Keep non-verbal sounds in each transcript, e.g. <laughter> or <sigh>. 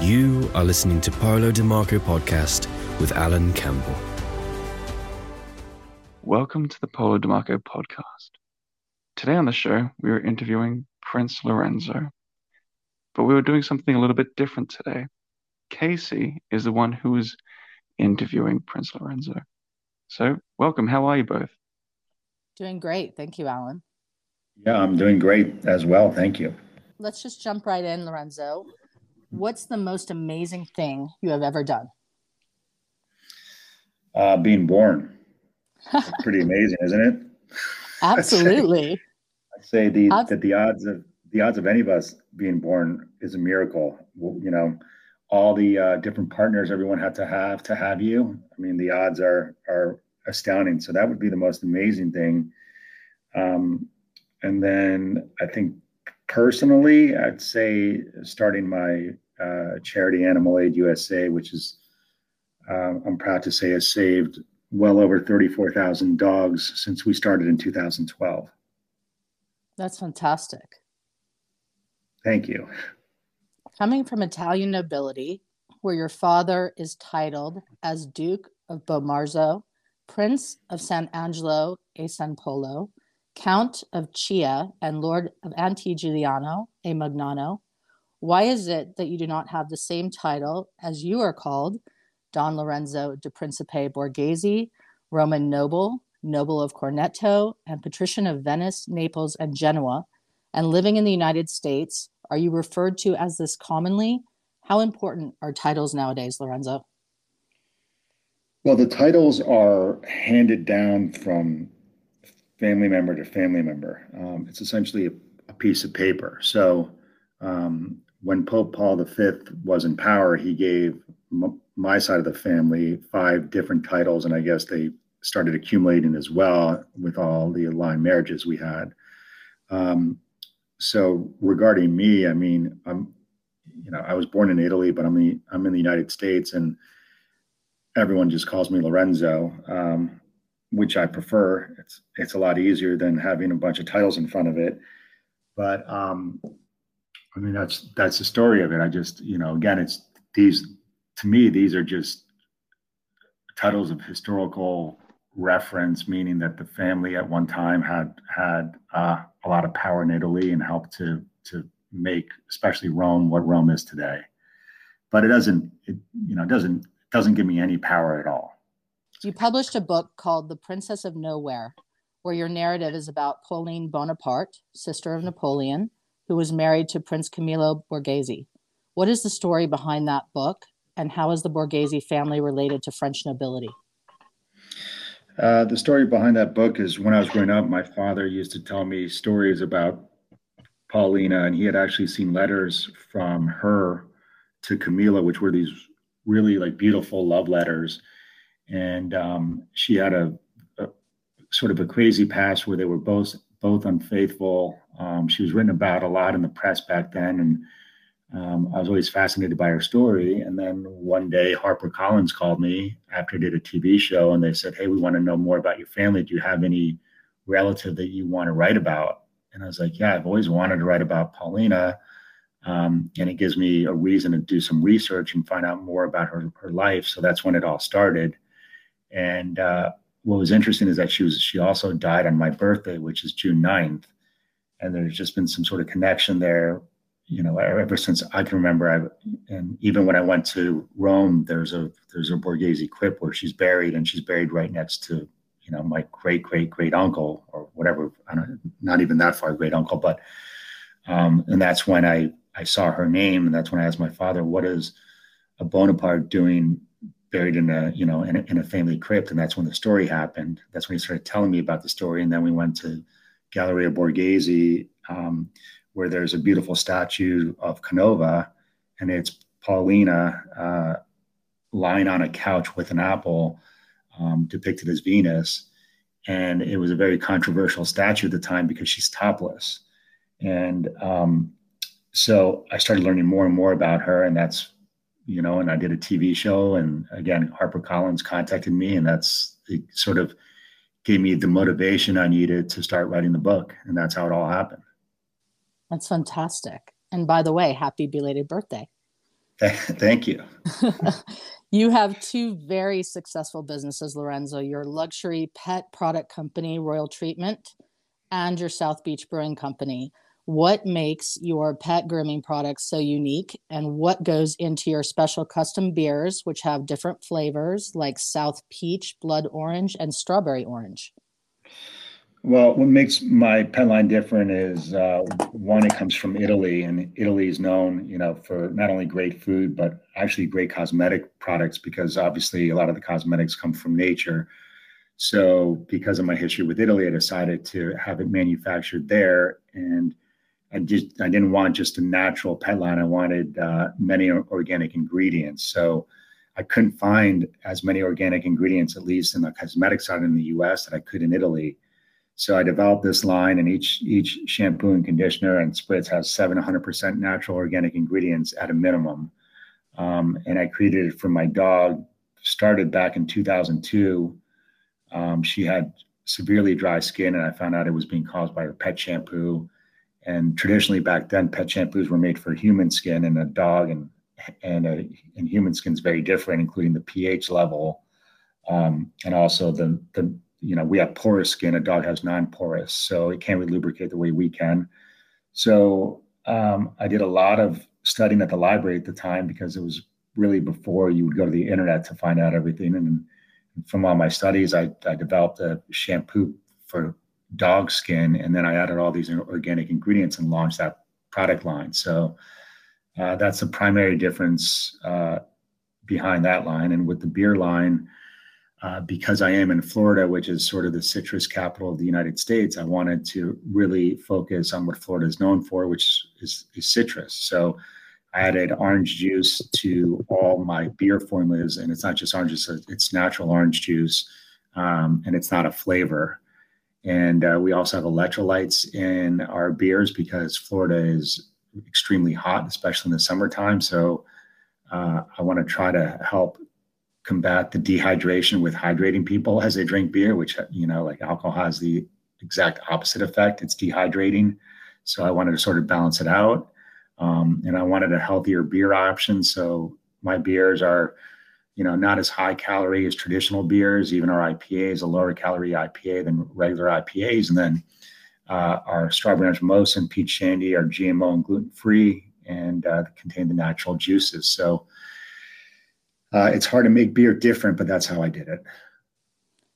You are listening to Paolo DiMarco podcast with Alan Campbell. Welcome to the Paolo DiMarco podcast. Today on the show, we are interviewing Prince Lorenzo. But we were doing something a little bit different today. Casey is the one who is interviewing Prince Lorenzo. So, welcome. How are you both? Doing great. Thank you, Alan. Yeah, I'm doing great as well. Thank you. Let's just jump right in, Lorenzo. What's the most amazing thing you have ever done? Uh, being born. <laughs> pretty amazing, isn't it? <laughs> Absolutely. I'd say, say the I've... that the odds of the odds of any of us being born is a miracle. You know, all the uh, different partners everyone had to have to have you. I mean, the odds are are astounding. So that would be the most amazing thing. Um, and then I think personally, I'd say starting my uh, charity Animal Aid USA, which is uh, I'm proud to say has saved well over 34,000 dogs since we started in 2012. That's fantastic. Thank you. Coming from Italian nobility, where your father is titled as Duke of Bomarzo, Prince of San Angelo e San Polo, Count of Chia, and Lord of Antigiuliano e Magnano, why is it that you do not have the same title as you are called, Don Lorenzo dei Principi Borghese, Roman noble, noble of Corneto, and patrician of Venice, Naples, and Genoa, and living in the United States, are you referred to as this commonly? How important are titles nowadays, Lorenzo? Well, the titles are handed down from family member to family member. Um, it's essentially a, a, piece of paper. So um, when Pope Paul V was in power, he gave m- my side of the family five different titles, and I guess they started accumulating as well with all the aligned marriages we had. Um, so regarding me, I mean, I'm, you know, I was born in Italy, but I'm the, I'm in the United States, and everyone just calls me Lorenzo, um, which I prefer. It's it's a lot easier than having a bunch of titles in front of it. But um, I mean, that's that's the story of it. I just, you know, again, it's these to me, these are just titles of historical reference, meaning that the family at one time had had uh, a lot of power in Italy and helped to to make, especially Rome, what Rome is today. But it doesn't, it you know, doesn't doesn't give me any power at all. You published a book called The Princess of Nowhere, where your narrative is about Pauline Bonaparte, sister of Napoleon, who was married to Prince Camillo Borghese. What is the story behind that book, and how is the Borghese family related to French nobility? Uh, the story behind that book is when I was growing up, my father used to tell me stories about Paulina, and he had actually seen letters from her to Camillo, which were these really like beautiful love letters. And um, she had a, a, sort of a crazy past where they were both both unfaithful. Um, she was written about a lot in the press back then, and um, I was always fascinated by her story. And then one day, Harper Collins called me after I did a TV show, and they said, "Hey, we want to know more about your family. Do you have any relative that you want to write about?" And I was like, "Yeah, I've always wanted to write about Paulina." Um, and it gives me a reason to do some research and find out more about her, her life. So that's when it all started. And uh, what was interesting is that she was she also died on my birthday, which is June 9th. And there's just been some sort of connection there you know, ever since I can remember, I and even when I went to Rome, there's a there's a Borghese crypt where she's buried, and she's buried right next to you know my great great great uncle or whatever. I don't, not even that far great uncle, but um, and that's when I I saw her name, and that's when I asked my father, "What is a Bonaparte doing buried in a you know in a, in a family crypt?" And that's when the story happened. That's when he started telling me about the story, and then we went to Galleria Borghese. Um, where there's a beautiful statue of Canova, and it's Paulina uh, lying on a couch with an apple, um, depicted as Venus. And it was a very controversial statue at the time because she's topless. And um, so I started learning more and more about her, and that's you know, and I did a TV show, and again, HarperCollins contacted me, and that's sort of gave me the motivation I needed to start writing the book, and that's how it all happened. That's fantastic. And by the way, happy belated birthday. <laughs> Thank you. <laughs> you have two very successful businesses, Lorenzo your luxury pet product company, Royal Treatment, and your South Beach Brewing Company. What makes your pet grooming products so unique, and what goes into your special custom beers, which have different flavors like South Peach, Blood Orange, and Strawberry Orange? Well, what makes my pet line different is uh, one, it comes from Italy, and Italy is known, you know, for not only great food but actually great cosmetic products because obviously a lot of the cosmetics come from nature. So, because of my history with Italy, I decided to have it manufactured there, and I just I didn't want just a natural pet line. I wanted uh, many organic ingredients. So. I couldn't find as many organic ingredients, at least in the cosmetic side in the U.S., that I could in Italy. So I developed this line, and each each shampoo and conditioner and spritz has 700% natural organic ingredients at a minimum. Um, and I created it for my dog. Started back in 2002. Um, she had severely dry skin, and I found out it was being caused by her pet shampoo. And traditionally, back then, pet shampoos were made for human skin, and a dog and and a and human skin is very different, including the pH level, um, and also the the you know, we have porous skin, a dog has non-porous, so it can't really lubricate the way we can. So um, I did a lot of studying at the library at the time because it was really before you would go to the internet to find out everything. And from all my studies, I, I developed a shampoo for dog skin, and then I added all these organic ingredients and launched that product line. So uh, that's the primary difference uh, behind that line. And with the beer line, uh, because I am in Florida, which is sort of the citrus capital of the United States, I wanted to really focus on what Florida is known for, which is, is citrus. So I added orange juice to all my beer formulas, and it's not just orange juice; it's natural orange juice, um, and it's not a flavor. And uh, we also have electrolytes in our beers because Florida is extremely hot, especially in the summertime. So uh, I want to try to help combat the dehydration with hydrating people as they drink beer, which, you know, like alcohol has the exact opposite effect. It's dehydrating. So I wanted to sort of balance it out. Um, and I wanted a healthier beer option. So my beers are, you know, not as high calorie as traditional beers. Even our IPA is a lower calorie IPA than regular IPAs. And then uh, our strawberry orange mimosa and peach shandy are GMO and gluten free and uh, contain the natural juices. So uh, it's hard to make beer different, but that's how I did it.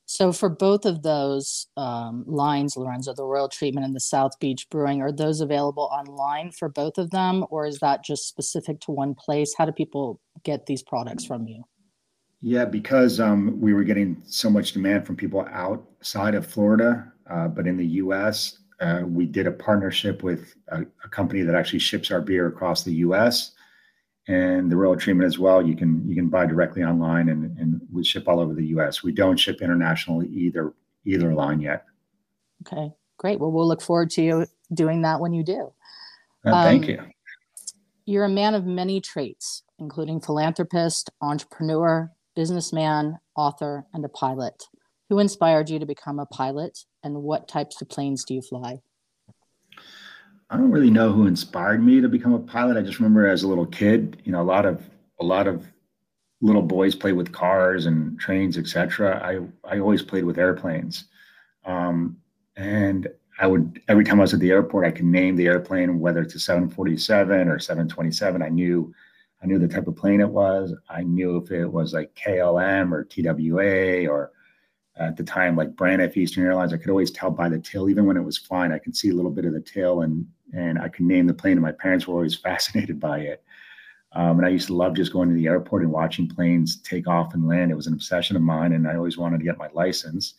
So for both of those um, lines, Lorenzo, the Royal Treatment and the South Beach Brewing, are those available online for both of them, or is that just specific to one place? How do people get these products from you? Yeah, because um, we were getting so much demand from people outside of Florida, uh, but in the U.S., uh, we did a partnership with a, a, company that actually ships our beer across the U.S and the royal treatment as well you can you can buy directly online and, and we ship all over the us we don't ship internationally either either line yet. Okay great. Well we'll look forward to you doing that when you do. Uh, thank um, you. you're a man of many traits including philanthropist entrepreneur businessman author and a pilot who inspired you to become a pilot and what types of planes do you fly I don't really know who inspired me to become a pilot. I just remember as a little kid, you know, a lot of a lot of little boys play with cars and trains, etc. I I always played with airplanes, um, and I would every time I was at the airport, I could name the airplane, whether it's a 747 or 727. I knew I knew the type of plane it was. I knew if it was like KLM or TWA or at the time like Braniff Eastern Airlines. I could always tell by the tail, even when it was flying, I could see a little bit of the tail and and I could name the plane. And my parents were always <laughs> fascinated by it. Um, and I used to love just going to the airport and watching planes take off and land. It was an obsession of mine, and I always wanted to get my license.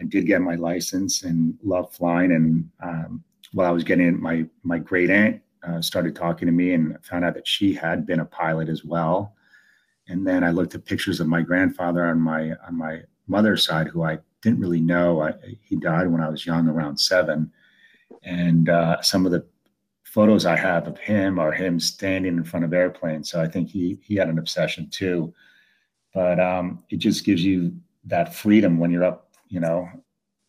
I did get my license and loved flying. And um, while I was getting it, my my great aunt uh, started talking to me and found out that she had been a pilot as well. And then I looked at pictures of my grandfather on my on my mother's side, who I didn't really know. I, he died when I was young, around seven and uh, some of the photos I have of him are him standing in front of airplanes. So I think he he had an obsession too. But um, it just gives you that freedom when you're up, you know,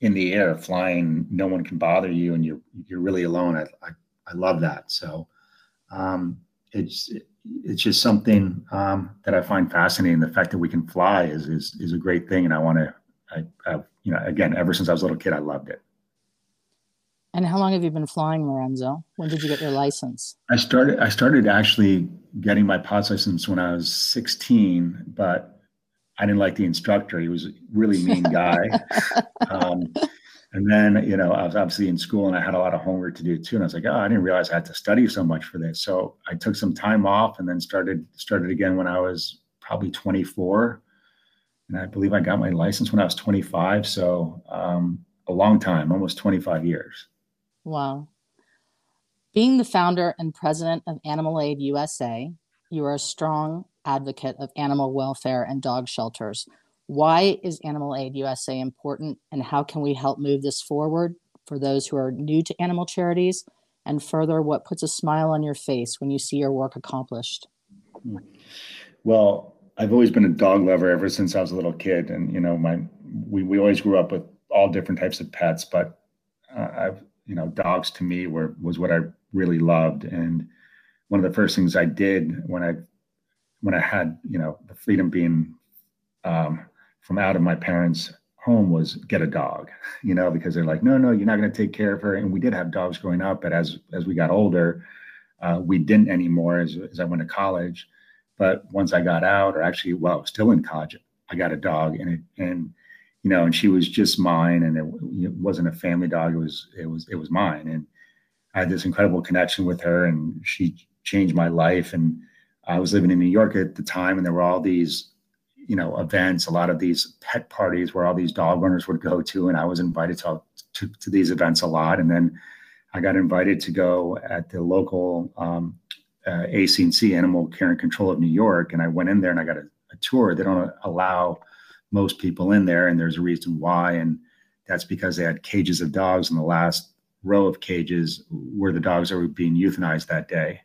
in the air flying. No one can bother you, and you're you're really alone. I I, I love that. So um, it's it's just something um, that I find fascinating. The fact that we can fly is is is a great thing, and I want to. I, I, you know, again, ever since I was a little kid, I loved it. And how long have you been flying, Lorenzo? When did you get your license? I started. I started actually getting my pilot's license when I was 16, but I didn't like the instructor. He was a really mean guy. <laughs> um, and then, you know, I was obviously in school and I had a lot of homework to do too. And I was like, oh, I didn't realize I had to study so much for this. So I took some time off and then started started again when I was probably 24. And I believe I got my license when I was 25. So um, a long time, almost 25 years. Wow. Being the founder and president of Animal Aid USA, you are a strong advocate of animal welfare and dog shelters. Why is Animal Aid USA important, and how can we help move this forward for those who are new to animal charities? And further, what puts a smile on your face when you see your work accomplished? Well, I've always been a dog lover ever since I was a little kid, and you know, my we we always grew up with all different types of pets, but uh, I've you know, dogs to me were was what I really loved, and one of the first things I did when I when I had you know the freedom being um, from out of my parents' home was get a dog, <laughs> you know, because they're like, no, no, you're not going to take care of her. And we did have dogs growing up, but as as we got older, uh, we didn't anymore as, as I went to college. But once I got out, or actually, well, still in college, I got a dog, and it and you know, and she was just mine, and it, it wasn't a family dog. It was it was it was mine, and I had this incredible connection with her, and she changed my life. And I was living in New York at the time, and there were all these you know events a lot of these pet parties where all these dog owners would go to and i was invited to, to, to these events a lot. And then i got invited to go at the local um, uh, ac&c animal care and control of new york and i went in there and i got a, a tour. They don't allow most people in there and there's a reason why and that's because they had cages of dogs in the last row of cages where the dogs are being euthanized that day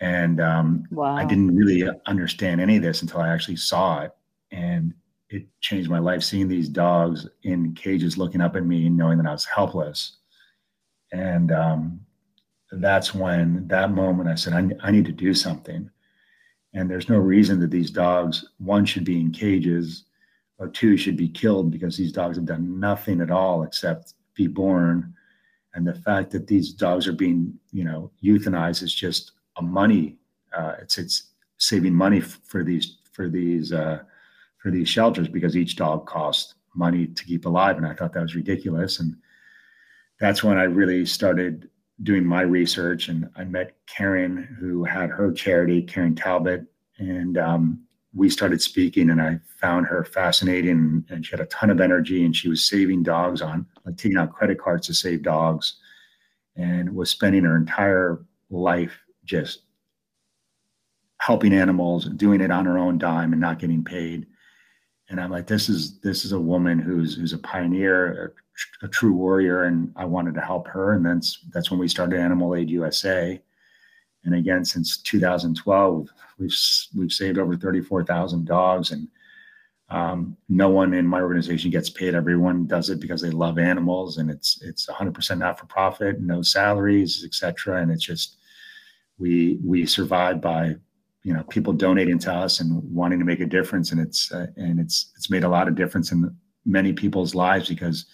and um, wow. I didn't really understand any of this until I actually saw it. And it changed my life seeing these dogs in cages looking up at me and knowing that I was helpless. And um, that's when that moment I said, I, I need to do something. And there's no reason that these dogs, one, should be in cages or two, should be killed because these dogs have done nothing at all except be born. And the fact that these dogs are being, you know, euthanized is just money. Uh, it's it's saving money for these for these uh, for these shelters because each dog costs money to keep alive, and I thought that was ridiculous. And that's when I really started doing my research, and I met Karen, who had her charity, Karen Talbot, and um, we started speaking. And I found her fascinating, and she had a ton of energy, and she was saving dogs on like taking out credit cards to save dogs, and was spending her entire life just helping animals, doing it on her own dime and not getting paid. And I'm like, this is this is a woman who's who's a pioneer, a, a true warrior, and I wanted to help her. And that's that's when we started Animal Aid USA. And again, since 2012, we've we've saved over 34,000 dogs, and um, no one in my organization gets paid. Everyone does it because they love animals, and it's it's 100% not for profit, no salaries, etc. And it's just we we survive by you know people donating to us and wanting to make a difference. And it's uh, and it's it's made a lot of difference in many people's lives because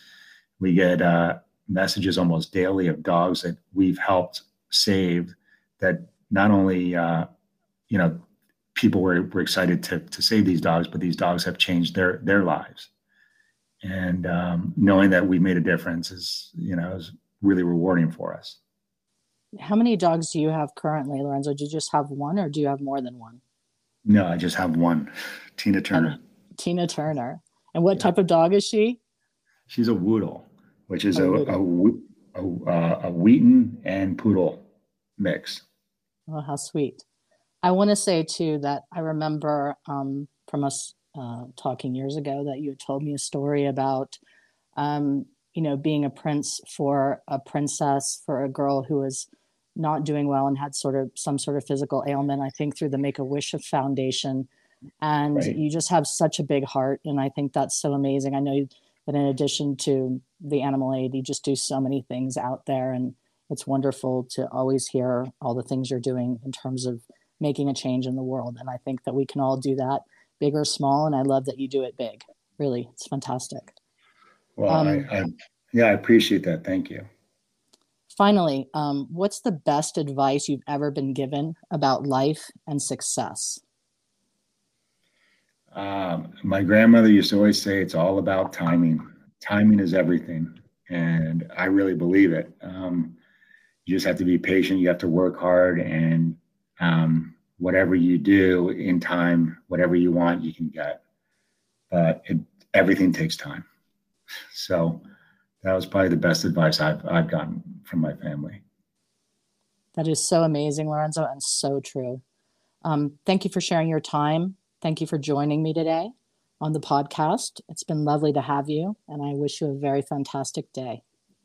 we get uh, messages almost daily of dogs that we've helped save that not only uh, you know people were, were excited to, to save these dogs but these dogs have changed their their lives. And um, knowing that we made a difference is you know is really rewarding for us how many dogs do you have currently, Lorenzo? Do you just have one or do you have more than one? No, I just have one, Tina Turner. Tina Turner. And what yeah. type of dog is she? She's a Whoodle, which is a, a, a, a, a Wheaten and Poodle mix. Oh, how sweet. I want to say too that I remember um, from us uh, talking years ago that you told me a story about um, you know being a prince for a princess for a girl who was not doing well and had sort of some sort of physical ailment i think through the make a wish foundation and right. you just have such a big heart and i think that's so amazing i know that in addition to the animal aid you just do so many things out there and it's wonderful to always hear all the things you're doing in terms of making a change in the world. And I think that we can all do that, big or small. And I love that you do it big. Really, it's fantastic. Well, um, I, I, yeah, I appreciate that. Thank you. Finally, um, what's the best advice you've ever been given about life and success? Um, my grandmother used to always say it's all about timing. Timing is everything. And I really believe it. Um, you just have to be patient. You have to work hard. And um, whatever you do in time, whatever you want, you can get. But it, everything takes time. So that was probably the best advice I've, I've gotten from my family. That is so amazing, Lorenzo, and so true. Um, thank you for sharing your time. Thank you for joining me today on the podcast. It's been lovely to have you, and I wish you a very fantastic day.